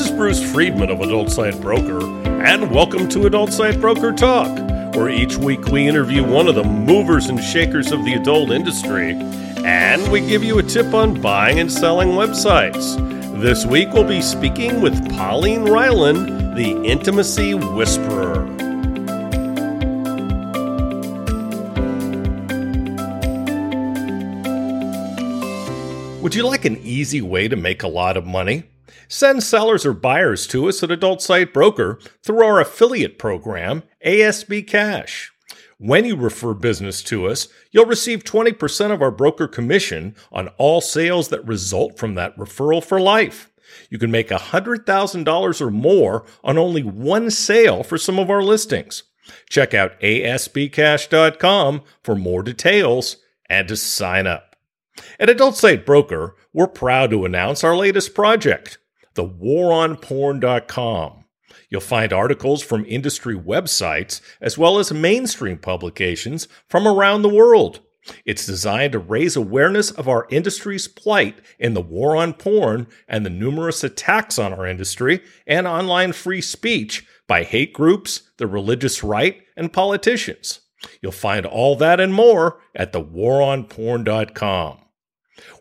This is Bruce Friedman of Adult Site Broker, and welcome to Adult Site Broker Talk, where each week we interview one of the movers and shakers of the adult industry, and we give you a tip on buying and selling websites. This week we'll be speaking with Pauline Ryeland, the Intimacy Whisperer. Would you like an easy way to make a lot of money? Send sellers or buyers to us at Adult Site Broker through our affiliate program, ASB Cash. When you refer business to us, you'll receive 20% of our broker commission on all sales that result from that referral for life. You can make $100,000 or more on only one sale for some of our listings. Check out asbcash.com for more details and to sign up. At Adult Site Broker, we're proud to announce our latest project thewaronporn.com. You'll find articles from industry websites as well as mainstream publications from around the world. It's designed to raise awareness of our industry's plight in the war on porn and the numerous attacks on our industry and online free speech by hate groups, the religious right, and politicians. You'll find all that and more at thewaronporn.com.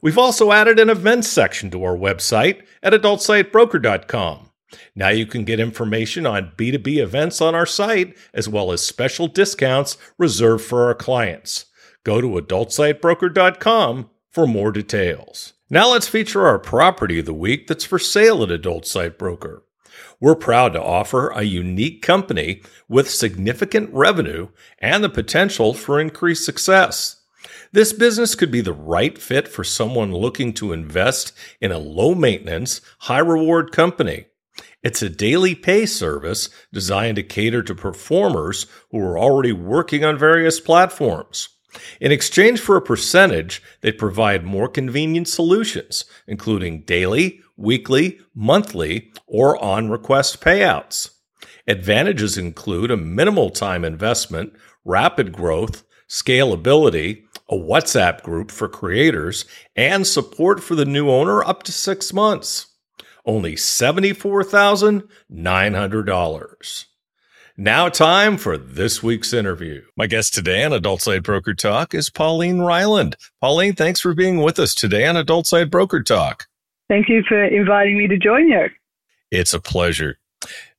We've also added an events section to our website at adultsitebroker.com. Now you can get information on B2B events on our site, as well as special discounts reserved for our clients. Go to adultsitebroker.com for more details. Now let's feature our property of the week that's for sale at Adult Site Broker. We're proud to offer a unique company with significant revenue and the potential for increased success. This business could be the right fit for someone looking to invest in a low maintenance, high reward company. It's a daily pay service designed to cater to performers who are already working on various platforms. In exchange for a percentage, they provide more convenient solutions, including daily, weekly, monthly, or on request payouts. Advantages include a minimal time investment, rapid growth, scalability, a WhatsApp group for creators, and support for the new owner up to six months. Only $74,900. Now, time for this week's interview. My guest today on Adult Site Broker Talk is Pauline Ryeland. Pauline, thanks for being with us today on Adult Site Broker Talk. Thank you for inviting me to join you. It's a pleasure.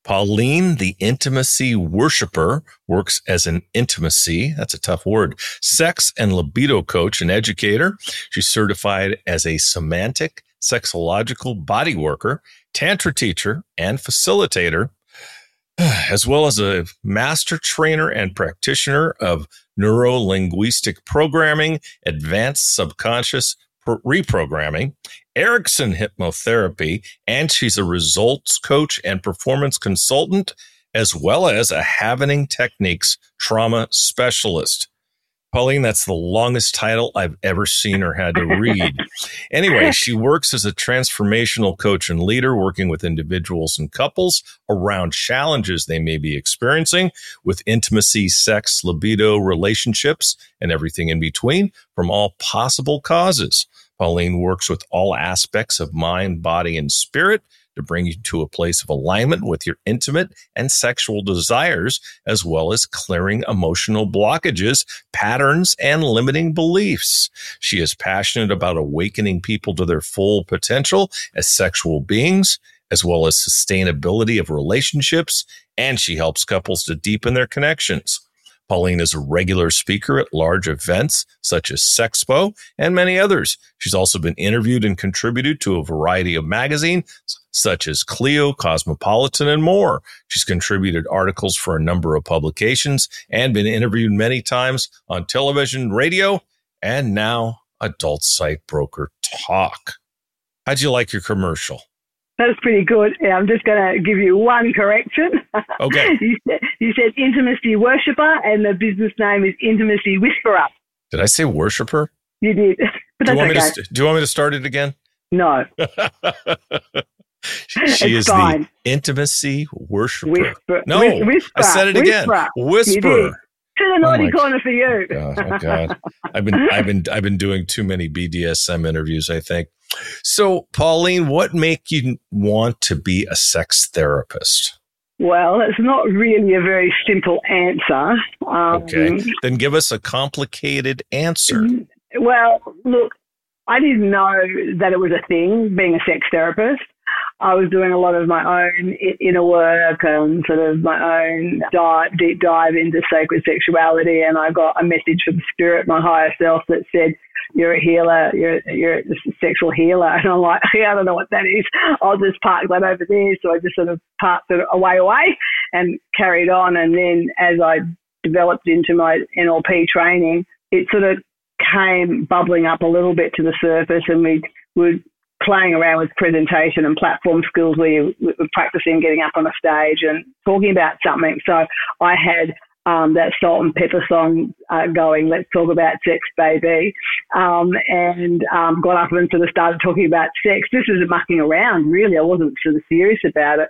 Pauline, the intimacy worshiper, works as an intimacy, that's a tough word, sex and libido coach and educator. She's certified as a semantic, sexological body worker, tantra teacher, and facilitator, as well as a master trainer and practitioner of neuro linguistic programming, advanced subconscious reprogramming, Erickson hypnotherapy, and she's a results coach and performance consultant, as well as a Havening Techniques trauma specialist. Pauline, that's the longest title I've ever seen or had to read. anyway, she works as a transformational coach and leader, working with individuals and couples around challenges they may be experiencing with intimacy, sex, libido, relationships, and everything in between from all possible causes. Pauline works with all aspects of mind, body, and spirit to bring you to a place of alignment with your intimate and sexual desires, as well as clearing emotional blockages, patterns, and limiting beliefs. She is passionate about awakening people to their full potential as sexual beings, as well as sustainability of relationships, and she helps couples to deepen their connections. Pauline is a regular speaker at large events such as Sexpo and many others. She's also been interviewed and contributed to a variety of magazines such as Cleo, Cosmopolitan, and more. She's contributed articles for a number of publications and been interviewed many times on television, radio, and now Adult Site Broker Talk. How'd you like your commercial? That's pretty good. I'm just going to give you one correction. Okay. you, said, you said intimacy worshiper, and the business name is Intimacy Whisperer. Did I say worshiper? You did. But do, you want okay. me to, do you want me to start it again? No. she It's is fine. the intimacy worshiper. Whisper. No, whisper. I said it again. Whisper. Whisper. To the oh naughty my corner for you. Oh, oh God. I've been I've been I've been doing too many BDSM interviews, I think. So, Pauline, what make you want to be a sex therapist? Well, it's not really a very simple answer. Um, okay. Then give us a complicated answer. Well, look, I didn't know that it was a thing, being a sex therapist. I was doing a lot of my own inner work and sort of my own dive, deep dive into sacred sexuality. And I got a message from spirit, my higher self, that said, you're a healer, you're, you're a sexual healer. And I'm like, I don't know what that is. I'll just park that over there. So I just sort of parked it away, away and carried on. And then as I developed into my NLP training, it sort of came bubbling up a little bit to the surface and we would playing around with presentation and platform skills where you were practicing getting up on a stage and talking about something. So I had um, that Salt-N-Pepa song uh, going, Let's Talk About Sex, Baby, um, and um, got up and sort of started talking about sex. This was mucking around, really. I wasn't sort of serious about it.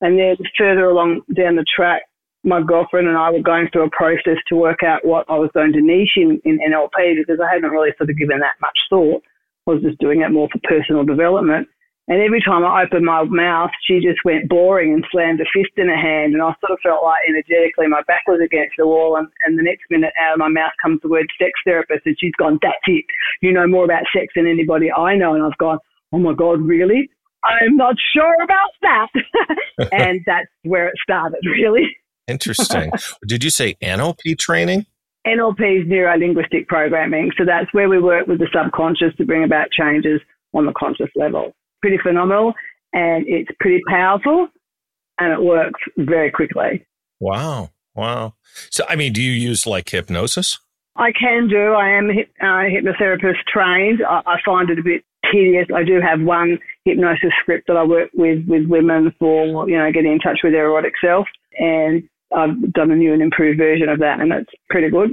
And then further along down the track, my girlfriend and I were going through a process to work out what I was going to niche in, in NLP because I hadn't really sort of given that much thought I was just doing it more for personal development. And every time I opened my mouth, she just went boring and slammed a fist in her hand. And I sort of felt like energetically my back was against the wall. And, and the next minute out of my mouth comes the word sex therapist. And she's gone, that's it. You know more about sex than anybody I know. And I've gone, oh my God, really? I'm not sure about that. and that's where it started, really. Interesting. Did you say NLP training? NLP is neuro linguistic programming. So that's where we work with the subconscious to bring about changes on the conscious level. Pretty phenomenal and it's pretty powerful and it works very quickly. Wow. Wow. So, I mean, do you use like hypnosis? I can do. I am uh, hypnotherapist trained. I, I find it a bit tedious. I do have one hypnosis script that I work with with women for, you know, getting in touch with their erotic self. And I've done a new and improved version of that, and it's pretty good.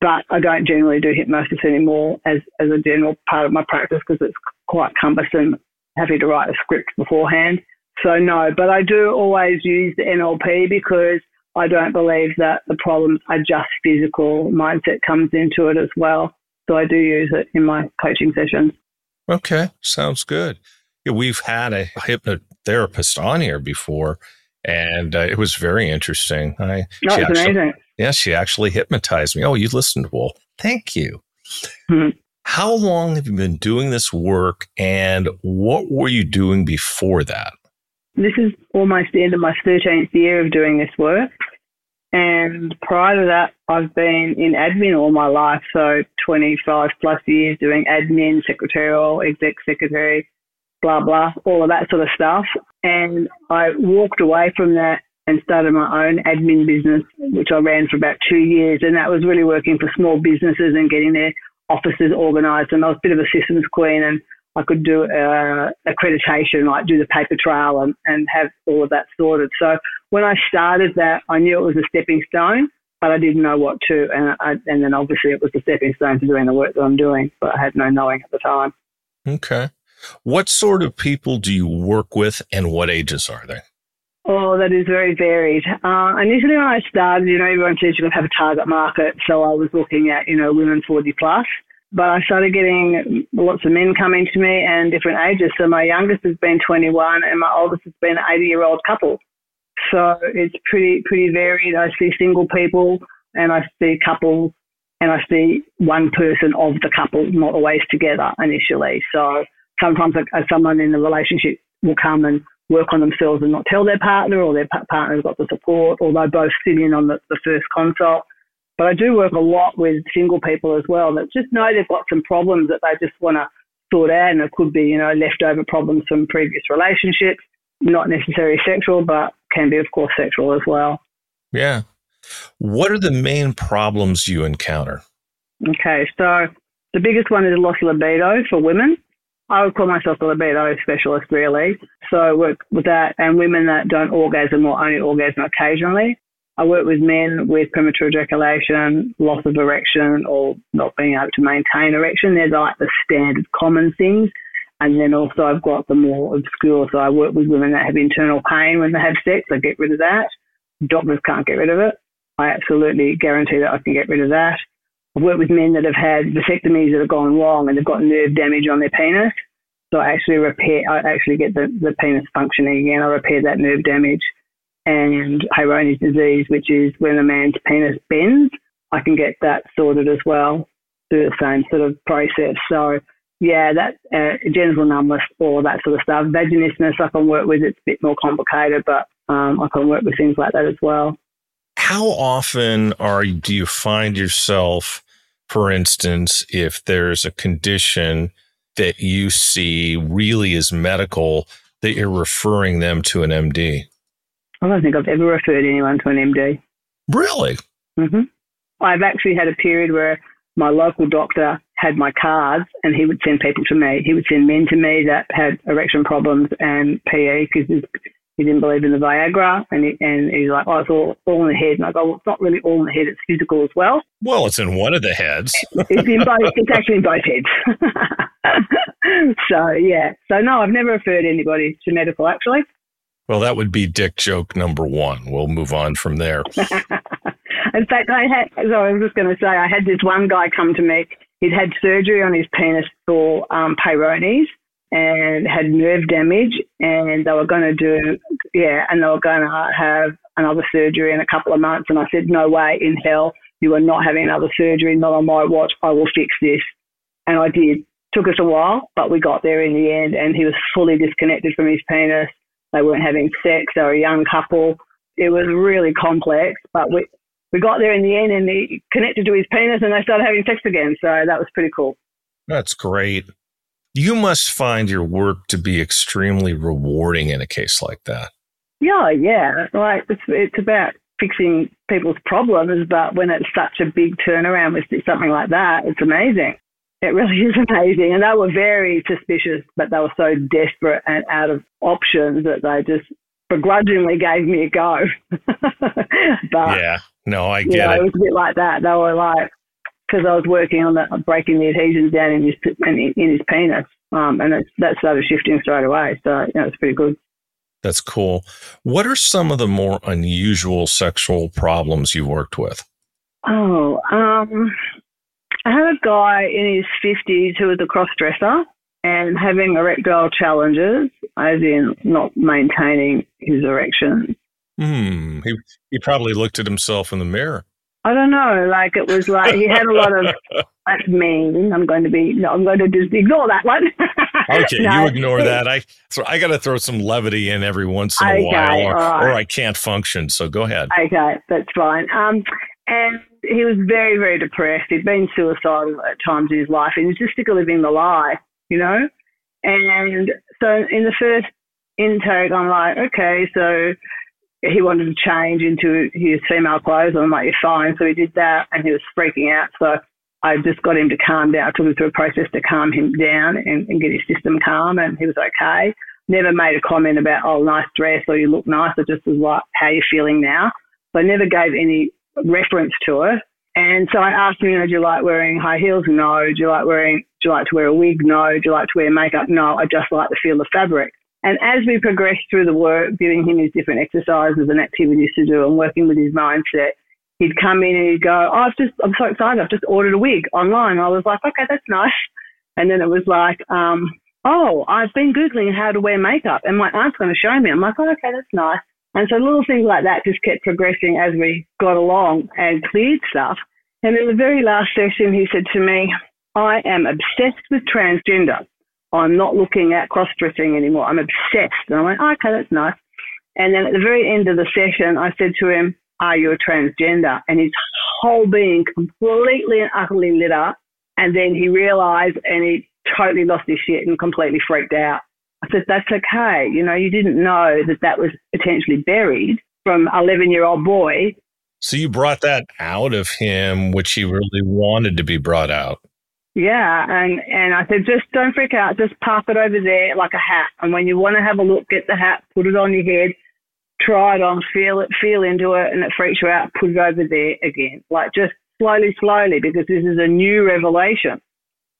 But I don't generally do hypnosis anymore as, as a general part of my practice because it's quite cumbersome having to write a script beforehand. So, no, but I do always use the NLP because I don't believe that the problems are just physical. Mindset comes into it as well. So I do use it in my coaching sessions. Okay, sounds good. Yeah, we've had a hypnotherapist on here before, and uh, it was very interesting. I it's amazing. Yeah, she actually hypnotized me. Oh, you listened well. Thank you. Mm-hmm. How long have you been doing this work, and what were you doing before that? This is almost the end of my 13th year of doing this work. And prior to that, I've been in admin all my life. So 25 plus years doing admin, secretarial, exec secretary, blah, blah, all of that sort of stuff. And I walked away from that and started my own admin business, which I ran for about two years. And that was really working for small businesses and getting their offices organised. And I was a bit of a systems queen and I could do uh, accreditation, like do the paper trail and, and have all of that sorted. So when I started that, I knew it was a stepping stone, but I didn't know what to. And, I, and then obviously it was a stepping stone to doing the work that I'm doing, but I had no knowing at the time. Okay. What sort of people do you work with and what ages are they? Oh, that is very varied. Uh, initially, when I started, you know, everyone says you're going to have a target market. So I was looking at, you know, women 40 plus. But I started getting lots of men coming to me and different ages. So my youngest has been 21 and my oldest has been an 80 year old couple. So it's pretty, pretty varied. I see single people and I see couples and I see one person of the couple, not always together initially. So sometimes a, someone in the relationship will come and work on themselves and not tell their partner, or their partner's got the support, or they both sit in on the, the first consult. But I do work a lot with single people as well that just know they've got some problems that they just want to sort out, and it could be you know leftover problems from previous relationships, not necessarily sexual, but can be of course sexual as well. Yeah. What are the main problems you encounter? Okay, so the biggest one is loss of libido for women. I would call myself a libido specialist, really. So I work with that and women that don't orgasm or only orgasm occasionally. I work with men with premature ejaculation, loss of erection, or not being able to maintain erection. They're like the standard common things. And then also I've got the more obscure. So I work with women that have internal pain when they have sex. I get rid of that. Doctors can't get rid of it. I absolutely guarantee that I can get rid of that. I've worked with men that have had vasectomies that have gone wrong and they've got nerve damage on their penis. So I actually repair, I actually get the, the penis functioning again. I repair that nerve damage and Peyronie's disease, which is when a man's penis bends. I can get that sorted as well through the same sort of process. So yeah, that uh, genital numbness, all that sort of stuff. Vaginismus, I can work with. It's a bit more complicated, but um, I can work with things like that as well. How often are do you find yourself, for instance, if there's a condition that you see really is medical, that you're referring them to an MD? I don't think I've ever referred anyone to an MD. Really? hmm I've actually had a period where my local doctor had my cards and he would send people to me. He would send men to me that had erection problems and PE because he didn't believe in the Viagra, and he, and he's like, "Oh, it's all, all in the head." And I go, "Well, it's not really all in the head; it's physical as well." Well, it's in one of the heads. it's in both. It's actually in both heads. so yeah. So no, I've never referred anybody to medical actually. Well, that would be dick joke number one. We'll move on from there. in fact, I had. So I was just going to say, I had this one guy come to me. He'd had surgery on his penis for um, Peyronie's and had nerve damage, and they were going to do, yeah, and they were going to have another surgery in a couple of months. And I said, no way in hell, you are not having another surgery, not on my watch. I will fix this. And I did. Took us a while, but we got there in the end, and he was fully disconnected from his penis. They weren't having sex. They were a young couple. It was really complex, but we we got there in the end, and he connected to his penis, and they started having sex again. So that was pretty cool. That's great. You must find your work to be extremely rewarding in a case like that. Yeah, yeah. Like it's it's about fixing people's problems, but when it's such a big turnaround with something like that, it's amazing. It really is amazing. And they were very suspicious, but they were so desperate and out of options that they just begrudgingly gave me a go. but yeah, no, I get you know, it. It was a bit like that. They were like, because I was working on the, breaking the adhesions down in his in, in his penis, um, and it, that started shifting straight away. So you know, it's pretty good. That's cool. What are some of the more unusual sexual problems you've worked with? Oh, um, I had a guy in his fifties who was a cross dresser and having erectile challenges, as in not maintaining his erection. Hmm. He he probably looked at himself in the mirror. I don't know. Like it was like he had a lot of that's mean. I'm going to be no, I'm going to just ignore that one. okay, no. you ignore that. I so I got to throw some levity in every once in a okay, while, or, right. or I can't function. So go ahead. Okay, that's fine. Um, and he was very very depressed. He'd been suicidal at times in his life, and he was just sick of living the lie, you know. And so in the first intake, I'm like, okay, so he wanted to change into his female clothes. And I'm like, you're fine. So he did that and he was freaking out. So I just got him to calm down. I took him through a process to calm him down and, and get his system calm. And he was okay. Never made a comment about, oh, nice dress or you look nice. It just was like, how you feeling now? So I never gave any reference to it. And so I asked him, you know, do you like wearing high heels? No. Do you like wearing, do you like to wear a wig? No. Do you like to wear makeup? No. I just like to feel the fabric. And as we progressed through the work, giving him his different exercises and activities to do and working with his mindset, he'd come in and he'd go, oh, I've just, I'm so excited. I've just ordered a wig online. I was like, okay, that's nice. And then it was like, um, oh, I've been Googling how to wear makeup and my aunt's going to show me. I'm like, oh, okay, that's nice. And so little things like that just kept progressing as we got along and cleared stuff. And in the very last session, he said to me, I am obsessed with transgender. I'm not looking at cross dressing anymore. I'm obsessed. And I went, oh, okay, that's nice. And then at the very end of the session, I said to him, Are you a transgender? And his whole being completely and utterly lit up. And then he realized and he totally lost his shit and completely freaked out. I said, That's okay. You know, you didn't know that that was potentially buried from 11 year old boy. So you brought that out of him, which he really wanted to be brought out. Yeah, and and I said, just don't freak out. Just pop it over there like a hat. And when you want to have a look, get the hat, put it on your head, try it on, feel it, feel into it, and it freaks you out. Put it over there again, like just slowly, slowly, because this is a new revelation.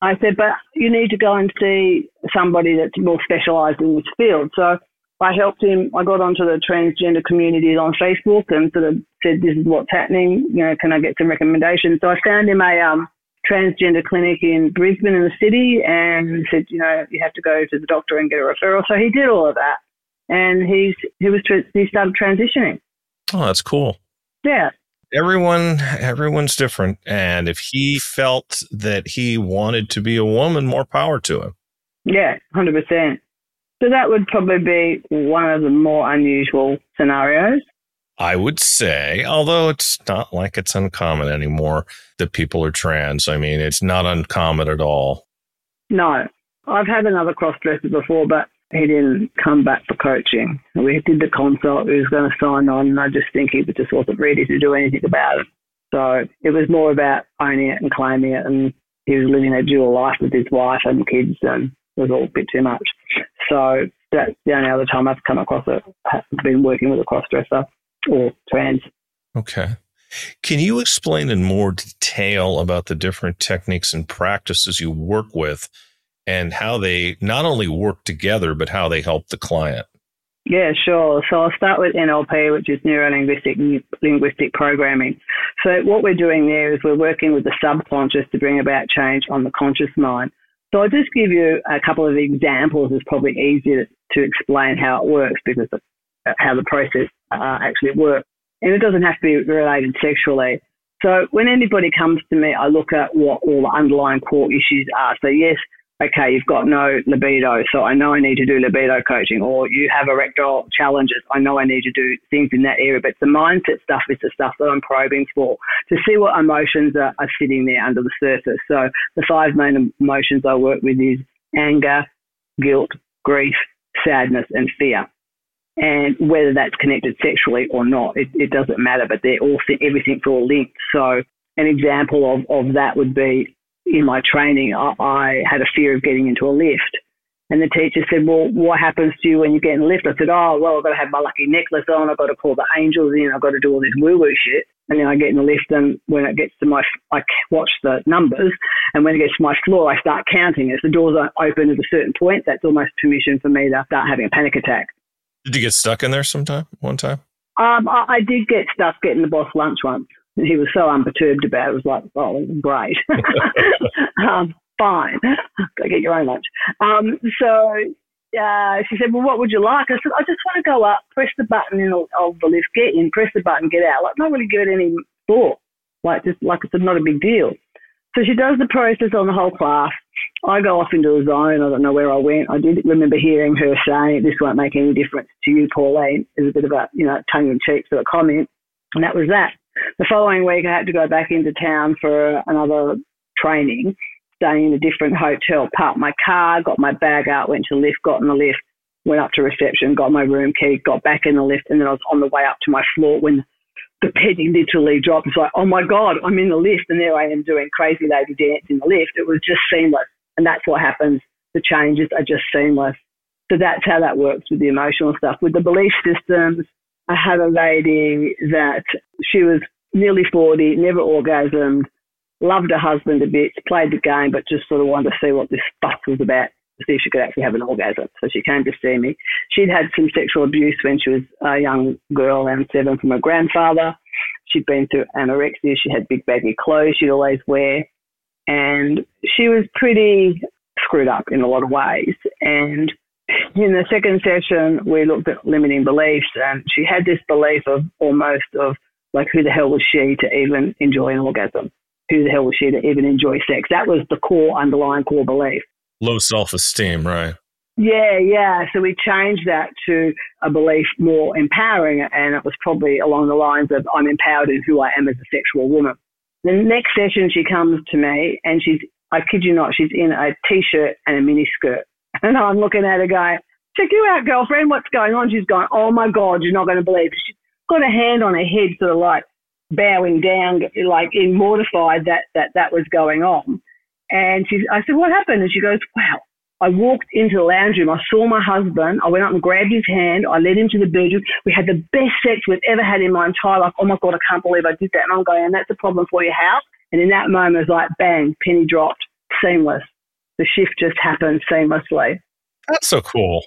I said, but you need to go and see somebody that's more specialised in this field. So I helped him. I got onto the transgender communities on Facebook and sort of said, this is what's happening. You know, can I get some recommendations? So I found him a um transgender clinic in Brisbane in the city and said, you know, you have to go to the doctor and get a referral. So he did all of that, and he's he was he started transitioning. Oh, that's cool. Yeah. Everyone, everyone's different, and if he felt that he wanted to be a woman, more power to him. Yeah, hundred percent. So that would probably be one of the more unusual scenarios. I would say, although it's not like it's uncommon anymore that people are trans. I mean, it's not uncommon at all. No, I've had another cross-dresser before, but he didn't come back for coaching. We did the consult. He was going to sign on, and I just think he just wasn't ready to do anything about it. So it was more about owning it and claiming it, and he was living a dual life with his wife and kids, and it was all a bit too much. So that's the only other time I've come across it. Been working with a cross-dresser or. Okay. Can you explain in more detail about the different techniques and practices you work with and how they not only work together, but how they help the client? Yeah, sure. So I'll start with NLP, which is neuro linguistic linguistic programming. So what we're doing there is we're working with the subconscious to bring about change on the conscious mind. So I'll just give you a couple of examples. It's probably easier to explain how it works because how the process uh, actually works. And it doesn't have to be related sexually. So when anybody comes to me, I look at what all the underlying core issues are. So yes, okay, you've got no libido, so I know I need to do libido coaching, or you have erectile challenges, I know I need to do things in that area. But the mindset stuff is the stuff that I'm probing for to see what emotions are, are sitting there under the surface. So the five main emotions I work with is anger, guilt, grief, sadness, and fear. And whether that's connected sexually or not, it, it doesn't matter, but they're all, everything's all linked. So an example of, of that would be in my training, I, I had a fear of getting into a lift. And the teacher said, Well, what happens to you when you get in the lift? I said, Oh, well, I've got to have my lucky necklace on. I've got to call the angels in. I've got to do all this woo woo shit. And then I get in the lift, and when it gets to my, I watch the numbers. And when it gets to my floor, I start counting. As the doors are open at a certain point, that's almost permission for me to start having a panic attack. Did you get stuck in there sometime, one time? Um, I, I did get stuck getting the boss lunch once he was so unperturbed about it. It was like, oh, great. um, fine. Go get your own lunch. Um, so uh, she said, well, what would you like? I said, I just want to go up, press the button in of the lift, get in, press the button, get out. Like, not really give it any thought. Like, just like I said, not a big deal. So she does the process on the whole class. I go off into a zone. I don't know where I went. I did remember hearing her saying, this won't make any difference to you, Pauline. It was a bit of a, you know, tongue-in-cheek sort of comment. And that was that. The following week, I had to go back into town for another training, staying in a different hotel, parked my car, got my bag out, went to lift, got in the lift, went up to reception, got my room key, got back in the lift, and then I was on the way up to my floor when the penny literally dropped. It's like, oh my God, I'm in the lift, and there I am doing crazy lady dance in the lift. It was just seamless. And that's what happens. The changes are just seamless. So that's how that works with the emotional stuff. With the belief systems, I had a lady that she was nearly 40, never orgasmed, loved her husband a bit, played the game, but just sort of wanted to see what this fuss was about to see if she could actually have an orgasm. So she came to see me. She'd had some sexual abuse when she was a young girl, around seven, from her grandfather. She'd been through anorexia. She had big baggy clothes she'd always wear. And she was pretty screwed up in a lot of ways. And in the second session, we looked at limiting beliefs, and she had this belief of almost of like who the hell was she to even enjoy an orgasm? Who the hell was she to even enjoy sex? That was the core underlying core belief. Low self esteem, right? Yeah, yeah. So we changed that to a belief more empowering, and it was probably along the lines of I'm empowered in who I am as a sexual woman. The next session, she comes to me, and she's I kid you not, she's in a t-shirt and a mini skirt. And I'm looking at her going, check you out, girlfriend. What's going on? She's going, oh my God, you're not going to believe. She's got a hand on her head, sort of like bowing down, like in mortified that that, that was going on. And she, I said, what happened? And she goes, wow. I walked into the lounge room. I saw my husband. I went up and grabbed his hand. I led him to the bedroom. We had the best sex we've ever had in my entire life. Oh my God, I can't believe I did that. And I'm going, and that's a problem for your house. And in that moment, it was like, bang, penny dropped, seamless the shift just happened seamlessly. That's so cool.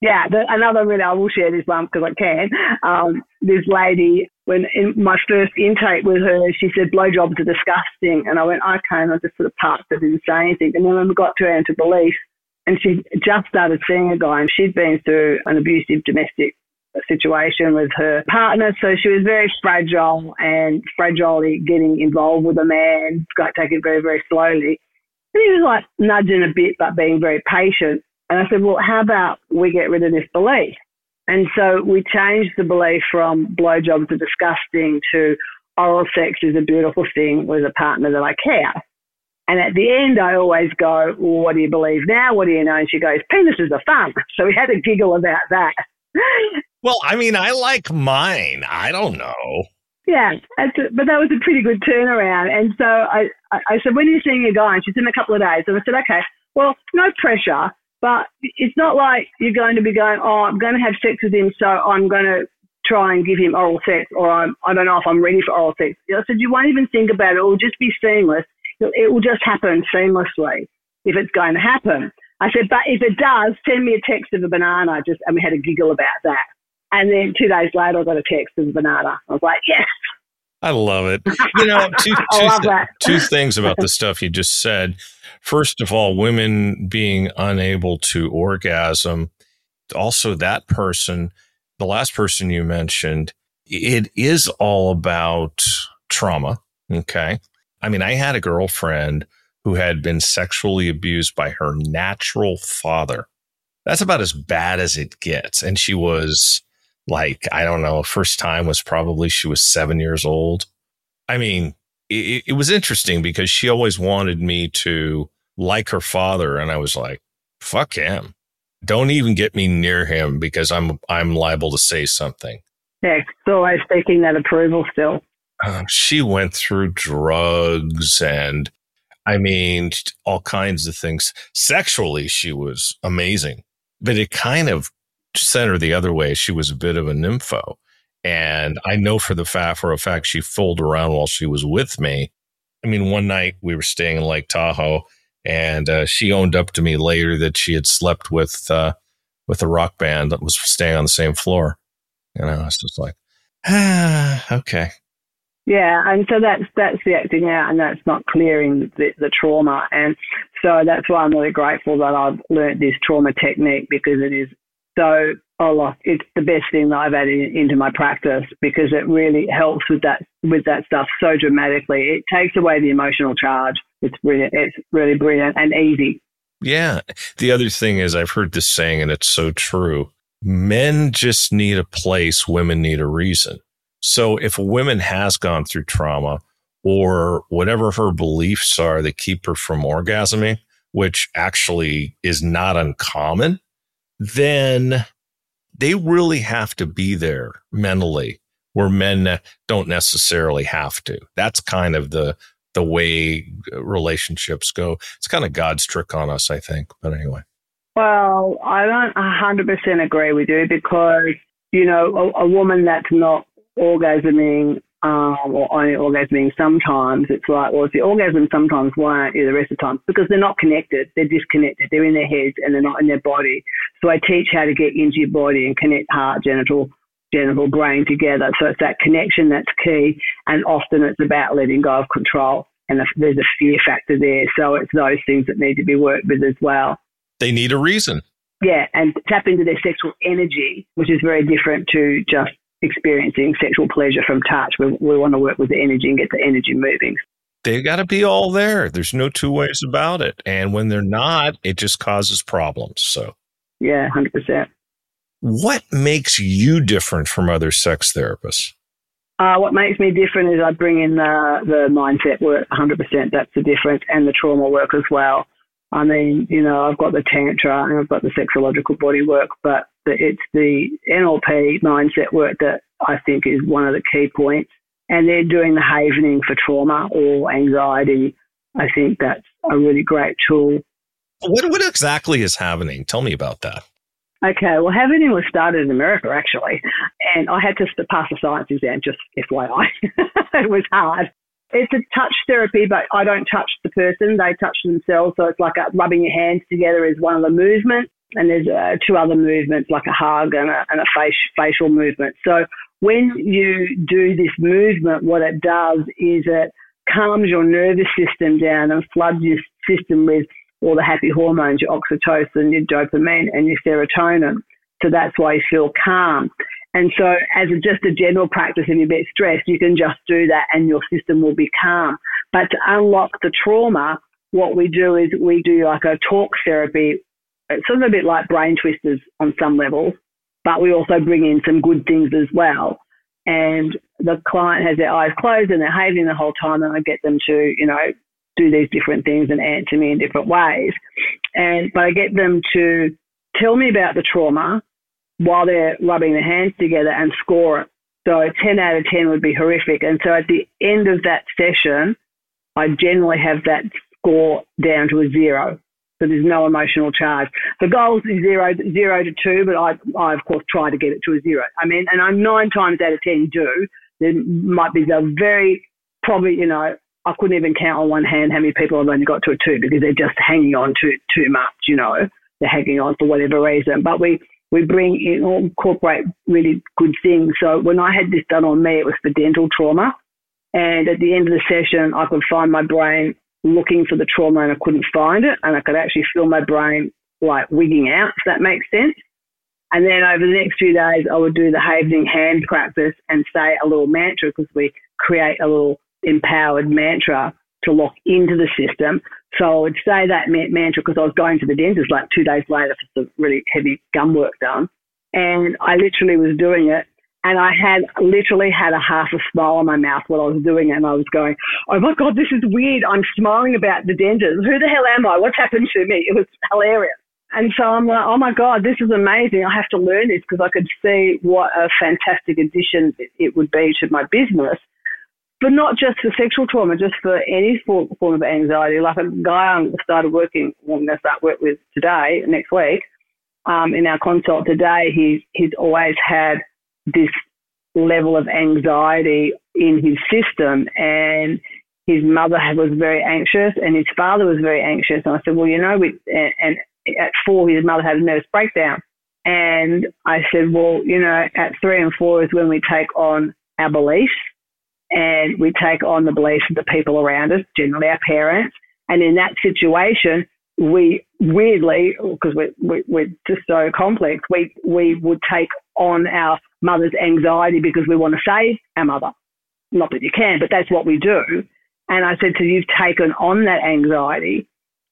Yeah, the, another really, I will share this one because I can. Um, this lady when in my first intake with her, she said blowjobs are disgusting, and I went okay, and I just sort of parked it, didn't say anything. And then when we got to her into belief, and she just started seeing a guy, and she'd been through an abusive domestic situation with her partner, so she was very fragile and fragilely getting involved with a man, got to take it very very slowly. And he was like nudging a bit, but being very patient. And I said, well, how about we get rid of this belief? And so we changed the belief from blowjobs are disgusting to oral sex is a beautiful thing with a partner that I care. And at the end, I always go, well, what do you believe now? What do you know? And she goes, penises are fun. So we had a giggle about that. Well, I mean, I like mine. I don't know. Yeah, a, but that was a pretty good turnaround. And so I, I said, when are you seeing your guy? And she's in a couple of days. And I said, okay, well, no pressure. But it's not like you're going to be going, oh, I'm going to have sex with him, so I'm going to try and give him oral sex, or I'm, I don't know if I'm ready for oral sex. I said, you won't even think about it. It will just be seamless. It will just happen seamlessly if it's going to happen. I said, but if it does, send me a text of a banana. Just and we had a giggle about that. And then two days later, I got a text of a banana. I was like, yes. I love it. You know, two, two, th- two things about the stuff you just said. First of all, women being unable to orgasm. Also, that person, the last person you mentioned, it is all about trauma. Okay. I mean, I had a girlfriend who had been sexually abused by her natural father. That's about as bad as it gets. And she was like, I don't know, first time was probably she was seven years old. I mean, it, it was interesting because she always wanted me to like her father. And I was like, fuck him. Don't even get me near him because I'm, I'm liable to say something. Yeah. So always seeking that approval still. Uh, she went through drugs and I mean, all kinds of things. Sexually, she was amazing, but it kind of sent her the other way. She was a bit of a nympho. And I know for the fact, for a fact, she fooled around while she was with me. I mean, one night we were staying in Lake Tahoe and uh, she owned up to me later that she had slept with uh, with a rock band that was staying on the same floor. And I was just like, ah, okay. Yeah, and so that's that's the acting out, and that's not clearing the, the trauma, and so that's why I'm really grateful that I've learnt this trauma technique because it is so oh, it's the best thing that I've added into my practice because it really helps with that with that stuff so dramatically. It takes away the emotional charge. It's brilliant. It's really brilliant and easy. Yeah. The other thing is I've heard this saying and it's so true. Men just need a place, women need a reason. So if a woman has gone through trauma or whatever her beliefs are that keep her from orgasming, which actually is not uncommon, then they really have to be there mentally where men don't necessarily have to. That's kind of the the way relationships go. It's kind of God's trick on us, I think. But anyway. Well, I don't 100% agree with you because, you know, a, a woman that's not orgasming um, or only orgasming sometimes, it's like, well, if you orgasm sometimes, why aren't you the rest of the time? Because they're not connected. They're disconnected. They're in their heads and they're not in their body. So I teach how to get into your body and connect heart, genital, genital, brain together. So it's that connection that's key. And often it's about letting go of control. And there's a fear factor there. So it's those things that need to be worked with as well. They need a reason. Yeah, and tap into their sexual energy, which is very different to just experiencing sexual pleasure from touch. We, we want to work with the energy and get the energy moving. They've got to be all there. There's no two ways about it. And when they're not, it just causes problems. So, yeah, 100%. What makes you different from other sex therapists? Uh, what makes me different is I bring in the, the mindset work 100%. That's the difference, and the trauma work as well. I mean, you know, I've got the Tantra and I've got the sexological body work, but it's the NLP mindset work that I think is one of the key points. And they're doing the havening for trauma or anxiety. I think that's a really great tool. What, what exactly is havening? Tell me about that. Okay, well, Havening was started in America actually, and I had to pass the science exam, just FYI. it was hard. It's a touch therapy, but I don't touch the person, they touch themselves. So it's like a, rubbing your hands together is one of the movements and there's uh, two other movements like a hug and a, and a face, facial movement. So when you do this movement, what it does is it calms your nervous system down and floods your system with all the happy hormones, your oxytocin, your dopamine, and your serotonin. So that's why you feel calm. And so, as a, just a general practice, if you're a bit stressed, you can just do that and your system will be calm. But to unlock the trauma, what we do is we do like a talk therapy. It's sort of a bit like brain twisters on some levels, but we also bring in some good things as well. And the client has their eyes closed and they're having the whole time, and I get them to, you know, do these different things and answer me in different ways. And but I get them to tell me about the trauma while they're rubbing their hands together and score it. So 10 out of 10 would be horrific. And so at the end of that session, I generally have that score down to a zero. So there's no emotional charge. The goal is zero, zero to two, but I, I of course try to get it to a zero. I mean, and I'm nine times out of 10 do. There might be a very, probably, you know, I couldn't even count on one hand how many people I've only got to a two because they're just hanging on to too much, you know. They're hanging on for whatever reason. But we, we bring in, or incorporate really good things. So when I had this done on me, it was for dental trauma. And at the end of the session, I could find my brain looking for the trauma and I couldn't find it. And I could actually feel my brain like wigging out, if that makes sense. And then over the next few days, I would do the Havening hand practice and say a little mantra because we create a little empowered mantra to lock into the system. So I would say that mantra because I was going to the dentist like two days later for some really heavy gum work done. And I literally was doing it. And I had literally had a half a smile on my mouth while I was doing it. And I was going, oh my God, this is weird. I'm smiling about the dentist. Who the hell am I? What's happened to me? It was hilarious. And so I'm like, oh my God, this is amazing. I have to learn this because I could see what a fantastic addition it would be to my business but not just for sexual trauma, just for any form, of anxiety. Like a guy I started working, well, to start work with today, next week, um, in our consult today, he's, he's always had this level of anxiety in his system and his mother was very anxious and his father was very anxious. And I said, well, you know, we, and, at four, his mother had a nervous breakdown. And I said, well, you know, at three and four is when we take on our beliefs and we take on the beliefs of the people around us, generally our parents. And in that situation, we weirdly, because we're, we're just so complex, we, we would take on our mother's anxiety because we want to save our mother. Not that you can, but that's what we do. And I said, so you've taken on that anxiety.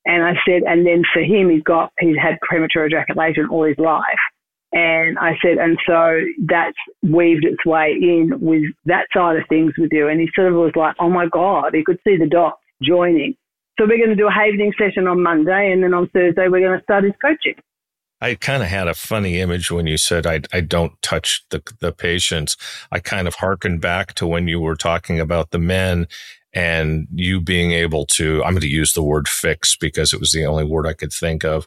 And I said, and then for him, he's got, he's had premature ejaculation all his life. And I said, and so that's weaved its way in with that side of things with you. And he sort of was like, oh my God, he could see the dots joining. So we're going to do a Havening session on Monday, and then on Thursday, we're going to start his coaching. I kind of had a funny image when you said I, I don't touch the, the patients. I kind of harkened back to when you were talking about the men and you being able to, I'm going to use the word fix because it was the only word I could think of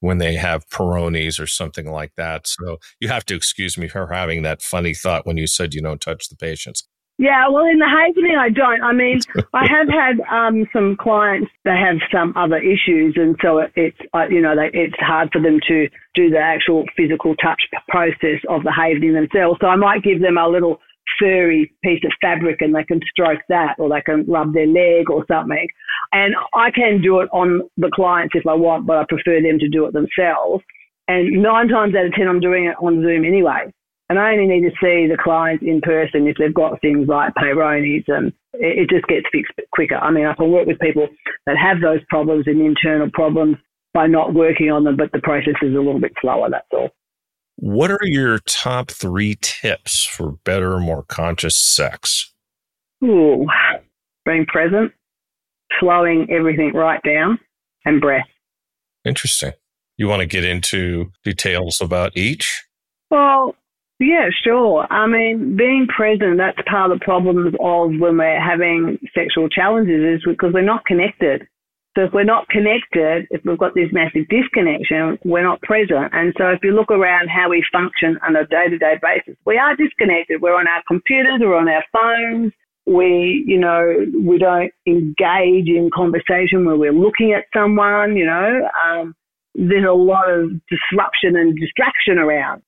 when they have Peyronie's or something like that. So you have to excuse me for having that funny thought when you said you don't touch the patients. Yeah, well, in the Havening, I don't. I mean, I have had um, some clients that have some other issues, and so it's uh, you know they, it's hard for them to do the actual physical touch process of the Havening themselves. So I might give them a little furry piece of fabric and they can stroke that or they can rub their leg or something. And I can do it on the clients if I want, but I prefer them to do it themselves. And nine times out of 10, I'm doing it on Zoom anyway. And I only need to see the clients in person if they've got things like Peyronie's and it just gets fixed quicker. I mean, I can work with people that have those problems and internal problems by not working on them, but the process is a little bit slower, that's all. What are your top three tips for better, more conscious sex? Ooh, being present, slowing everything right down, and breath. Interesting. You want to get into details about each? Well, yeah, sure. I mean, being present, that's part of the problems of when we're having sexual challenges is because we're not connected. So if we're not connected, if we've got this massive disconnection, we're not present. And so if you look around how we function on a day to day basis, we are disconnected. We're on our computers, we're on our phones. We, you know, we don't engage in conversation where we're looking at someone, you know. Um, there's a lot of disruption and distraction around.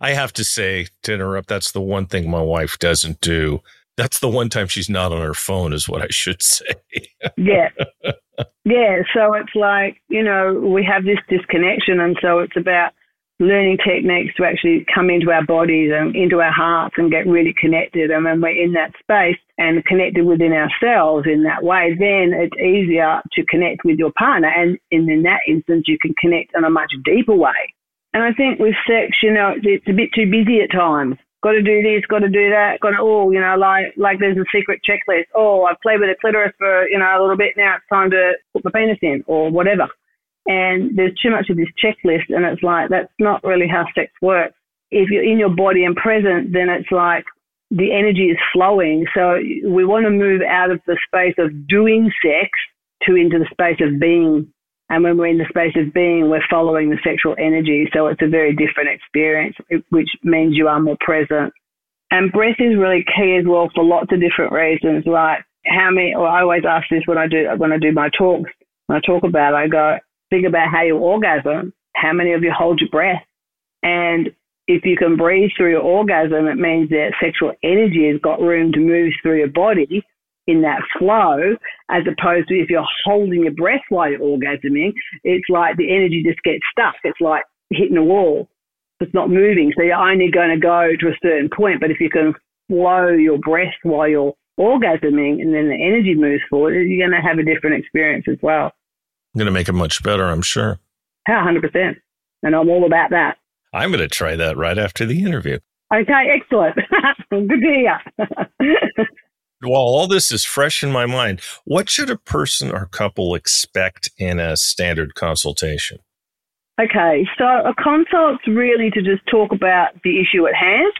I have to say, to interrupt, that's the one thing my wife doesn't do. That's the one time she's not on her phone, is what I should say. yeah. Yeah. So it's like, you know, we have this disconnection. And so it's about learning techniques to actually come into our bodies and into our hearts and get really connected. And when we're in that space and connected within ourselves in that way, then it's easier to connect with your partner. And in, that instance, you can connect in a much deeper way. And I think with sex, you know, it's a bit too busy at times. Got to do this, got to do that, got to, oh, you know, like, like there's a secret checklist. Oh, I've played with the clitoris for, you know, a little bit now. It's time to put the penis in or whatever. And there's too much of this checklist, and it's like that's not really how sex works. If you're in your body and present, then it's like the energy is flowing. So we want to move out of the space of doing sex to into the space of being. And when we're in the space of being, we're following the sexual energy. So it's a very different experience, which means you are more present. And breath is really key as well for lots of different reasons. Like how many, or I always ask this when I do when I do my talks. When I talk about, it, I go, think about how you orgasm, how many of you hold your breath. And if you can breathe through your orgasm, it means that sexual energy has got room to move through your body in that flow, as opposed to if you're holding your breath while you're orgasming, it's like the energy just gets stuck. It's like hitting a wall. It's not moving. So you're only going to go to a certain point. But if you can flow your breath while you're orgasming and then the energy moves forward, you're going to have a different experience as well I'm going to make it much better, I'm sure. Yeah, 100%. And I'm all about that. I'm going to try that right after the interview. Okay, excellent. Good to hear. While all this is fresh in my mind, what should a person or couple expect in a standard consultation? Okay, so a consult's really to just talk about the issue at hand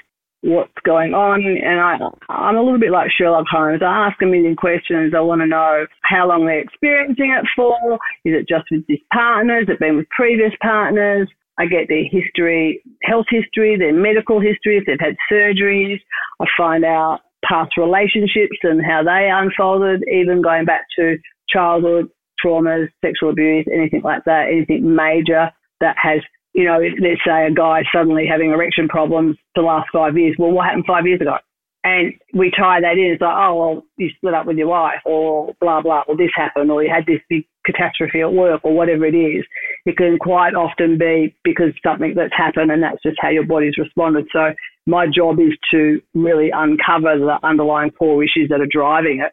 what's going on. And I, I'm a little bit like Sherlock Holmes. I ask a million questions. I want to know how long they're experiencing it for. Is it just with this partner? Has it been with previous partners? I get their history, health history, their medical history, if they've had surgeries. I find out past relationships and how they unfolded, even going back to childhood traumas, sexual abuse, anything like that, anything major that has you know, let's say a guy suddenly having erection problems the last five years. Well, what happened five years ago? And we tie that in. It's like, oh, well, you split up with your wife, or blah, blah, or this happened, or you had this big catastrophe at work, or whatever it is. It can quite often be because something that's happened, and that's just how your body's responded. So, my job is to really uncover the underlying core issues that are driving it.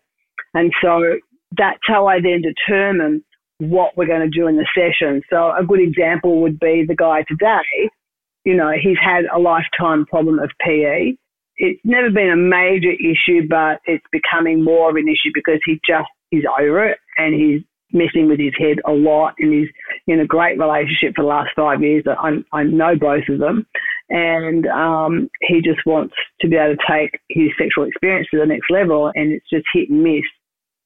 And so, that's how I then determine what we're going to do in the session. So a good example would be the guy today. You know, he's had a lifetime problem of PE. It's never been a major issue, but it's becoming more of an issue because he just is over it and he's messing with his head a lot and he's in a great relationship for the last five years. I, I know both of them. And um, he just wants to be able to take his sexual experience to the next level and it's just hit and miss.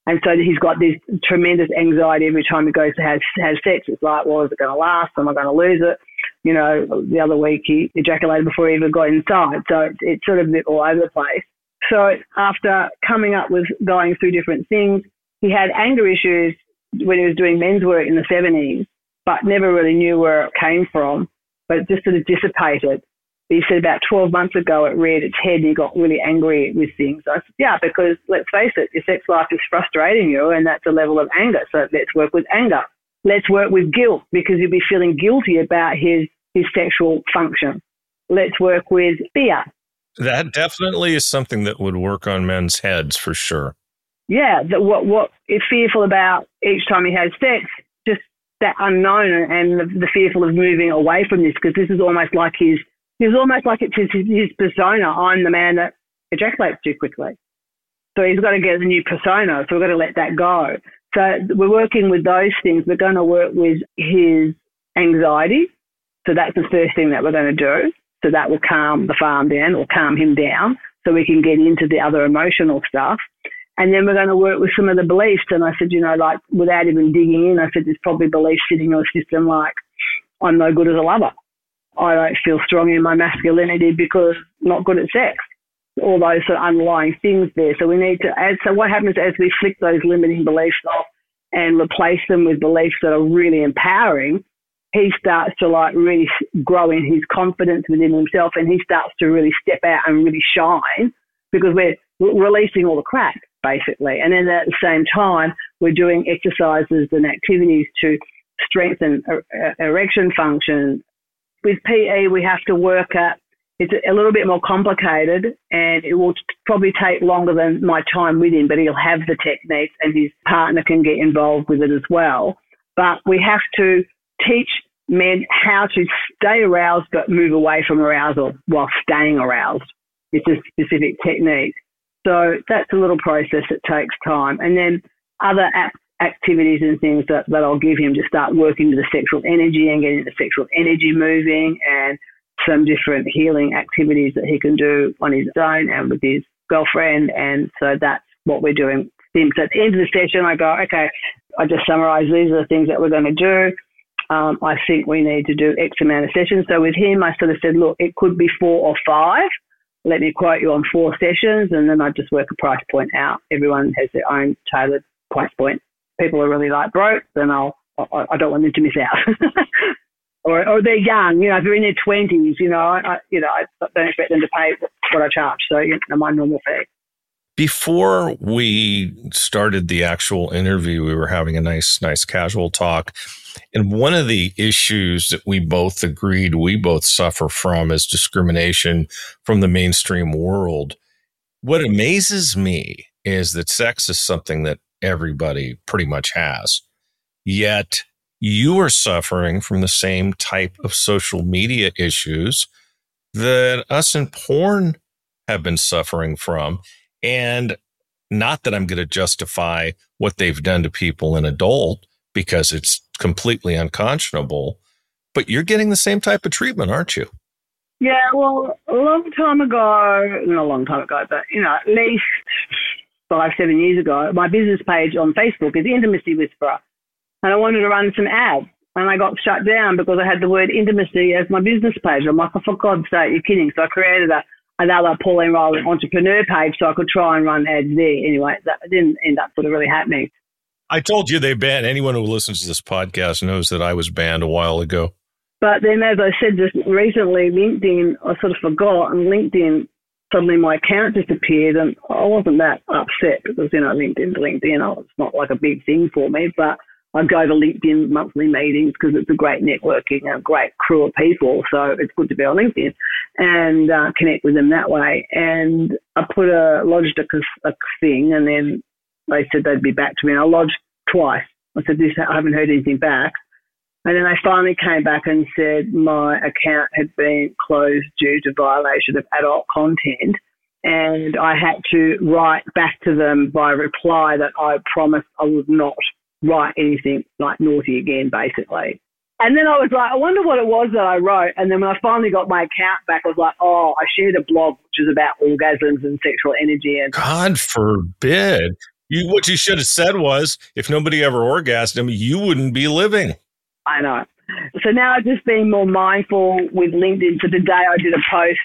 And so he's got this tremendous anxiety every time he goes to have, have sex. It's like, well, is it going to last? Am I going to lose it? You know, the other week he ejaculated before he even got inside. So it's, it's sort of a bit all over the place. So after coming up with going through different things, he had anger issues when he was doing men's work in the 70s, but never really knew where it came from. But it just sort of dissipated he said about 12 months ago it reared its head and he got really angry with things. I said, yeah, because let's face it, your sex life is frustrating you and that's a level of anger. So let's work with anger. Let's work with guilt because you'll be feeling guilty about his, his sexual function. Let's work with fear. That definitely is something that would work on men's heads for sure. Yeah, that what what is fearful about each time he has sex, just that unknown and the, the fearful of moving away from this because this is almost like his He's almost like it's his, his persona. I'm the man that ejaculates too quickly. So he's got to get a new persona. So we've got to let that go. So we're working with those things. We're going to work with his anxiety. So that's the first thing that we're going to do. So that will calm the farm down or calm him down so we can get into the other emotional stuff. And then we're going to work with some of the beliefs. And I said, you know, like without even digging in, I said, there's probably beliefs sitting in your system like, I'm no good as a lover. I don't feel strong in my masculinity because I'm not good at sex. All those sort of underlying things there. So we need to add. So what happens as we flick those limiting beliefs off and replace them with beliefs that are really empowering? he starts to like really grow in his confidence within himself and he starts to really step out and really shine because we're releasing all the crap basically. And then at the same time, we're doing exercises and activities to strengthen er, er, erection function. With PE, we have to work at it's a little bit more complicated and it will probably take longer than my time with him, but he'll have the techniques and his partner can get involved with it as well. But we have to teach men how to stay aroused but move away from arousal while staying aroused. It's a specific technique. So that's a little process that takes time. And then other activities and things that, that I'll give him to start working with the sexual energy and getting the sexual energy moving and some different healing activities that he can do on his own and with his girlfriend. And so that's what we're doing. So at the end of the session, I go, okay, I just summarize these are the things that we're going to do. Um, I think we need to do X amount of sessions. So with him, I sort of said, look, it could be four or five. Let me quote you on four sessions, and then I just work a price point out. Everyone has their own tailored price point. People are really like broke, then I'll I, I don't want them to miss out. or, or they're young, you know, if they're in their twenties, you know, I, you know, I don't expect them to pay what I charge. So, you know, my normal fee. Before we started the actual interview, we were having a nice, nice casual talk. And one of the issues that we both agreed we both suffer from is discrimination from the mainstream world. What amazes me is that sex is something that everybody pretty much has. Yet you are suffering from the same type of social media issues that us in porn have been suffering from. And not that I'm going to justify what they've done to people in adult because it's completely unconscionable, but you're getting the same type of treatment, aren't you? Yeah, well, a long time ago, not a long time ago, but you know, at least five, seven years ago, my business page on Facebook is Intimacy Whisperer and I wanted to run some ads. And I got shut down because I had the word intimacy as my business page. I'm like, oh, for God's sake, you're kidding. So I created a, another Pauline Ryeland entrepreneur page so I could try and run ads there. Anyway, that didn't end up sort of really happening. I told you they banned anyone who listens to this podcast knows that I was banned a while ago. But then, as I said just recently, LinkedIn, I sort of forgot, and LinkedIn suddenly my account disappeared, and I wasn't that upset because you know LinkedIn's LinkedIn. It's not like a big thing for me, but I go to LinkedIn monthly meetings because it's a great networking and a great crew of people. So it's good to be on LinkedIn and uh, connect with them that way. And I put a lodged a, a thing, and then they said they'd be back to me. And I lodged twice. I said this. I haven't heard anything back. And then they finally came back and said my account had been closed due to violation of adult content. And I had to write back to them by reply that I promised I would not write anything like naughty again, basically. And then I was like, I wonder what it was that I wrote. And then when I finally got my account back, I was like, oh, I shared a blog which is about orgasms and sexual energy. And God forbid. You, what you should have said was, if nobody ever orgasmed, you wouldn't be living. I know. So now I've just been more mindful with LinkedIn. So today I did a post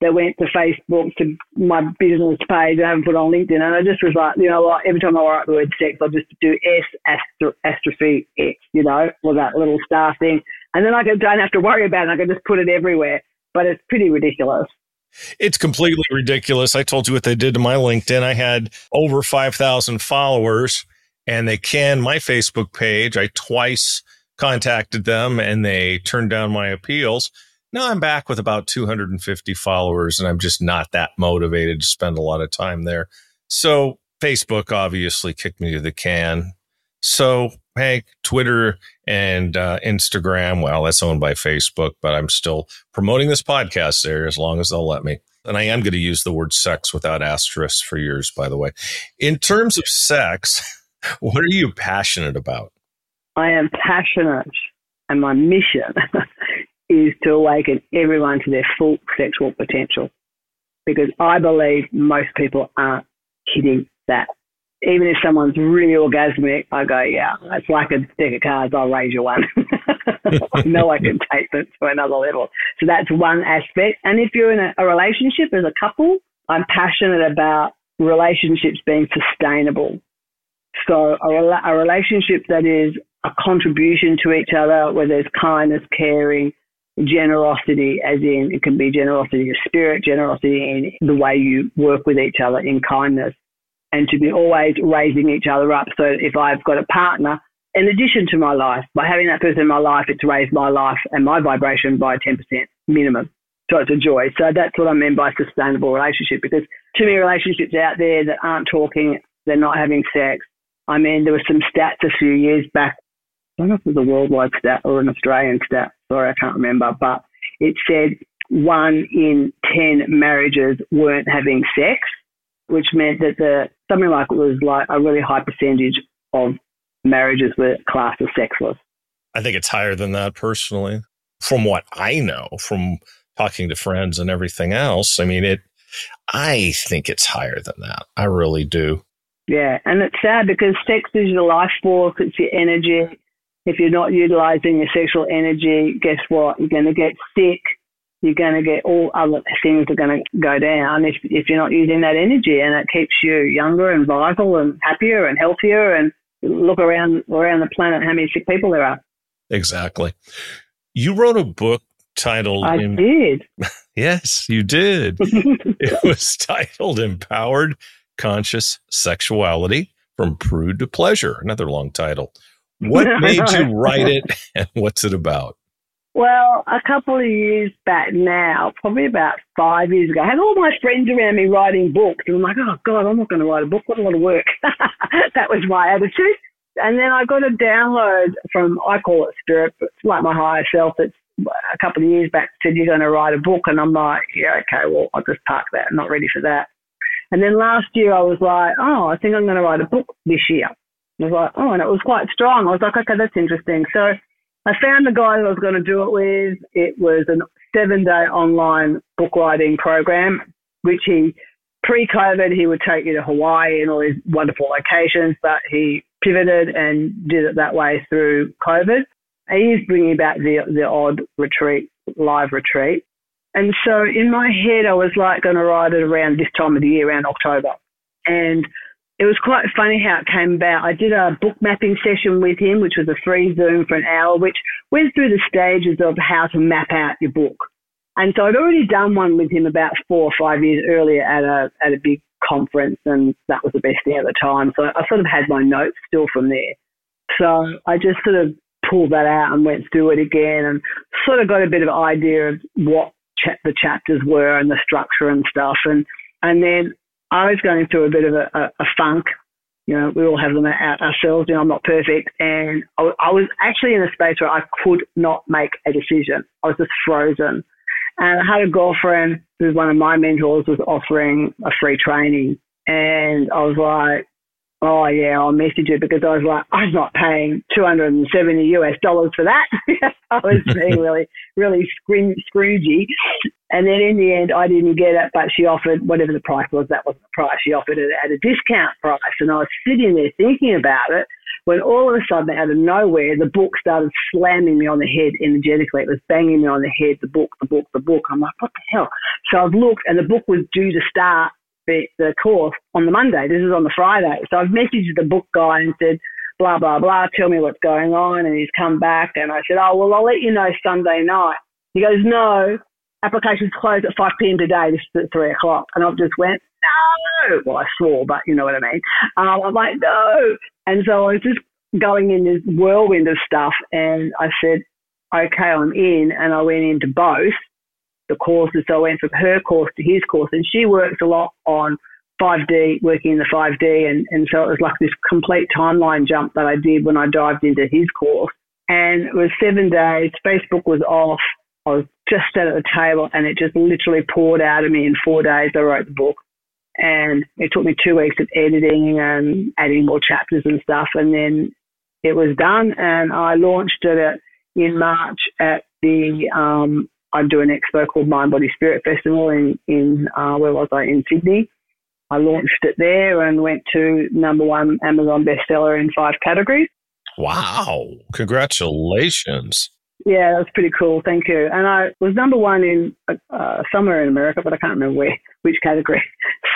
that went to Facebook to my business page. I haven't put on LinkedIn, and I just was like, you know, like every time I write the word sex, I'll just do S astrophy X, you know, or that little star thing, and then I don't have to worry about it. I can just put it everywhere. But it's pretty ridiculous. It's completely ridiculous. I told you what they did to my LinkedIn. I had over 5,000 followers and they canned my Facebook page. I twice contacted them and they turned down my appeals. Now I'm back with about 250 followers and I'm just not that motivated to spend a lot of time there. So Facebook obviously kicked me to the can. So, hey, Twitter and uh, Instagram, well, that's owned by Facebook, but I'm still promoting this podcast there as long as they'll let me. And I am going to use the word sex without asterisks for years, by the way. In terms of sex, what are you passionate about? I am passionate, and my mission is to awaken everyone to their full sexual potential. Because I believe most people aren't hitting that. Even if someone's really orgasmic, I go, yeah, it's like a deck of cards, I'll raise you one. I know I can take them to another level. So that's one aspect. And if you're in a, a relationship as a couple, I'm passionate about relationships being sustainable. So a, a relationship that is a contribution to each other where there's kindness, caring, generosity, as in it can be generosity of spirit, generosity in the way you work with each other in kindness, and to be always raising each other up. So if I've got a partner, in addition to my life, by having that person in my life, it's raised my life and my vibration by 10% minimum. So it's a joy. So that's what I mean by sustainable relationship because too many relationships out there that aren't talking, they're not having sex. I mean, there were some stats a few years back. I don't know if it was a worldwide stat or an Australian stat. Sorry, I can't remember. But it said one in 10 marriages weren't having sex, which meant that the something like it was like a really high percentage of marriages were classed as sexless. I think it's higher than that personally. From what I know, from talking to friends and everything else. I mean, it, I think it's higher than that. I really do. Yeah. And it's sad because sex is your life force, it's your energy. If you're not utilizing your sexual energy, guess what? You're going to get sick. You're going to get all other things are going to go down if, if you're not using that energy. And it keeps you younger and vital and happier and healthier. And look around around the planet, how many sick people there are. Exactly. You wrote a book titled I did. yes, you did. it was titled Empowered Conscious Sexuality from Prude to Pleasure, another long title. What made you write it and what's it about? Well, a couple of years back now, probably about five years ago, I had all my friends around me writing books. And I'm like, oh, God, I'm not going to write a book. What a lot of work. that was my attitude. And then I got a download from, I call it spirit, but it's like my higher self. It's a couple of years back said you're going to write a book, and I'm like, yeah, okay, well, I'll just park that. I'm not ready for that. And then last year I was like, oh, I think I'm going to write a book this year. I was like, oh, and it was quite strong. I was like, okay, that's interesting. So I found the guy that I was going to do it with. It was a seven day online book writing program, which he, pre COVID, he would take you to Hawaii and all these wonderful locations, but he pivoted and did it that way through COVID. He is bringing back the the odd retreat, live retreat. And so in my head, I was like going to write it around this time of the year, around October. And it was quite funny how it came about. I did a book mapping session with him, which was a free Zoom for an hour, which went through the stages of how to map out your book. And so I'd already done one with him about four or five years earlier at a at a big conference, and that was the best thing at the time. So I sort of had my notes still from there. So I just sort of pulled that out and went through it again and sort of got a bit of idea of what cha- the chapters were and the structure and stuff. And, and then I was going through a bit of a, a, a funk. You know, we all have them out ourselves. You know, I'm not perfect. And I, I was actually in a space where I could not make a decision. I was just frozen. And I had a girlfriend who's one of my mentors was offering a free training. And I was like, Oh yeah, I'll message you because I was like, I'm not paying 270 US dollars for that. I was being really, really scroogey. And then in the end, I didn't get it, but she offered whatever the price was. That wasn't the price. She offered it at a discount price. And I was sitting there thinking about it when all of a sudden, out of nowhere, the book started slamming me on the head energetically. It was banging me on the head, the book, the book, the book. I'm like, what the hell? So I've looked and the book was due to start the, the course on the Monday. This is on the Friday. So I've messaged the book guy and said, blah, blah, blah, tell me what's going on. And he's come back and I said, oh, well, I'll let you know Sunday night. He goes, no, applications close at 5 p.m. today. This is at 3 o'clock. And I just went, no. Well, I swore, but you know what I mean. Um, I'm like, no. And so I was just going in this whirlwind of stuff. And I said, okay, I'm in. And I went into both the courses. So I went from her course to his course, and she works a lot on 5D, working in the 5D, and, and so it was like this complete timeline jump that I did when I dived into his course. And it was seven days. Facebook was off. I was just sat at the table, and it just literally poured out of me in four days. I wrote the book, and it took me two weeks of editing and adding more chapters and stuff, and then it was done. And I launched it in March at the um, I do an expo called Mind Body Spirit Festival in in uh, where was I in Sydney. I launched it there and went to number one Amazon bestseller in five categories. Wow! Congratulations. Yeah, that's pretty cool. Thank you. And I was number one in uh, somewhere in America, but I can't remember where, which category.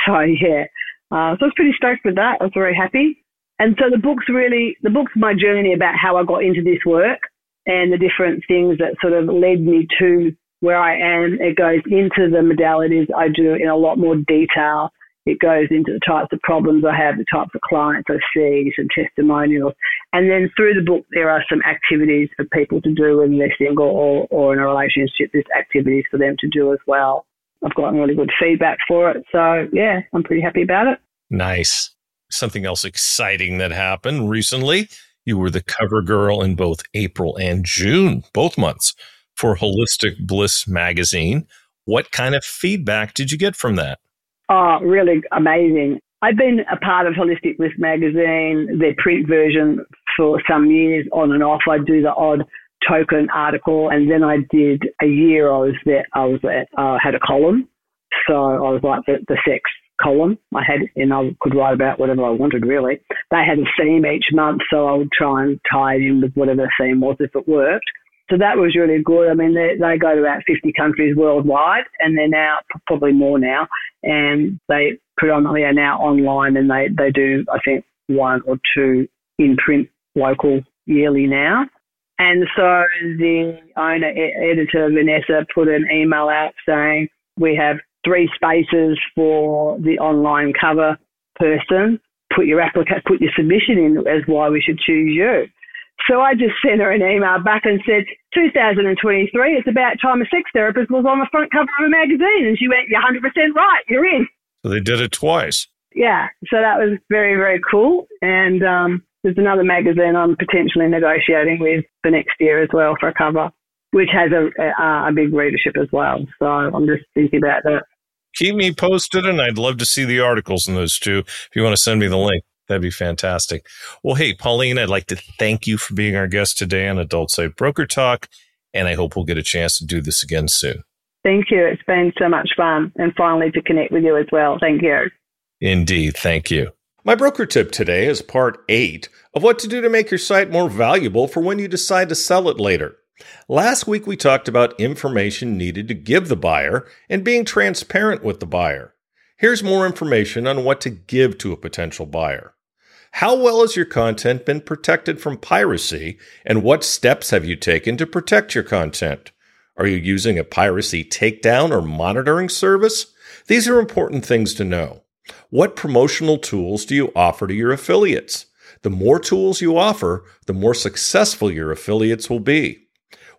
So yeah, uh, so I was pretty stoked with that. I was very happy. And so the book's really, the book's my journey about how I got into this work and the different things that sort of led me to where I am. It goes into the modalities I do in a lot more detail. It goes into the types of problems I have, the types of clients I see, some testimonials. And then through the book, there are some activities for people to do whether they're single or, or in a relationship. There's activities for them to do as well. I've gotten really good feedback for it. So, yeah, I'm pretty happy about it. Nice. Something else exciting that happened recently. You were the cover girl in both April and June, both months, for Holistic Bliss magazine. What kind of feedback did you get from that? Oh, really amazing. I've been a part of Holistic Bliss magazine, their print version, for some years on and off. I do the odd token article, and then I did a year. I was there. I was at, uh, had a column, so I was like the, the sex column. I had, and I could write about whatever I wanted. Really, they had a theme each month, so I would try and tie it in with whatever the theme was if it worked. So that was really good. I mean, they, they go to about 50 countries worldwide, and they're now probably more now, and they predominantly are now online, and they, they do, I think, one or two in print local yearly now. And so the owner, editor, Vanessa, put an email out saying, we have three spaces for the online cover person. Put your applica- put your submission in as why we should choose you. So I just sent her an email back and said, 2023, it's about time a sex therapist was on the front cover of a magazine. And she went, you're 100% right, you're in. So they did it twice. Yeah, so that was very, very cool. And um, there's another magazine I'm potentially negotiating with for next year as well for a cover, which has a, a, a big readership as well. So I'm just thinking about that. Keep me posted, and I'd love to see the articles in those two. If you want to send me the link. That'd be fantastic. Well, hey, Pauline, I'd like to thank you for being our guest today on Adult Site Broker Talk, and I hope we'll get a chance to do this again soon. Thank you. It's been so much fun, and finally to connect with you as well. Thank you. Indeed. Thank you. My broker tip today is part eight of what to do to make your site more valuable for when you decide to sell it later. Last week, we talked about information needed to give the buyer and being transparent with the buyer. Here's more information on what to give to a potential buyer. How well has your content been protected from piracy, and what steps have you taken to protect your content? Are you using a piracy takedown or monitoring service? These are important things to know. What promotional tools do you offer to your affiliates? The more tools you offer, the more successful your affiliates will be.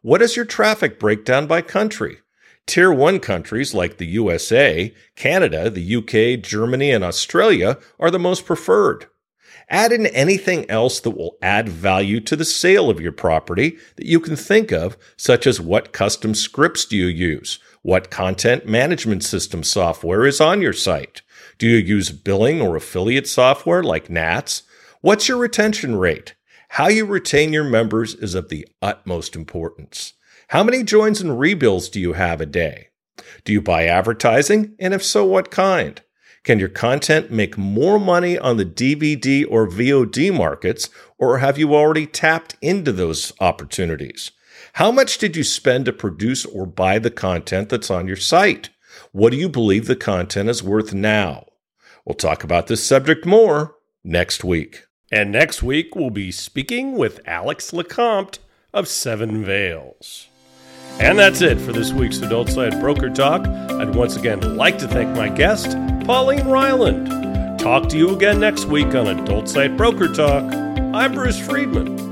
What is your traffic breakdown by country? Tier 1 countries like the USA, Canada, the UK, Germany, and Australia are the most preferred. Add in anything else that will add value to the sale of your property that you can think of, such as what custom scripts do you use? What content management system software is on your site? Do you use billing or affiliate software like NATS? What's your retention rate? How you retain your members is of the utmost importance. How many joins and rebills do you have a day? Do you buy advertising? And if so, what kind? Can your content make more money on the DVD or VOD markets, or have you already tapped into those opportunities? How much did you spend to produce or buy the content that's on your site? What do you believe the content is worth now? We'll talk about this subject more next week. And next week, we'll be speaking with Alex LeCompte of Seven Veils. And that's it for this week's Adult Site Broker Talk. I'd once again like to thank my guest, Pauline Ryeland. Talk to you again next week on Adult Site Broker Talk. I'm Bruce Friedman.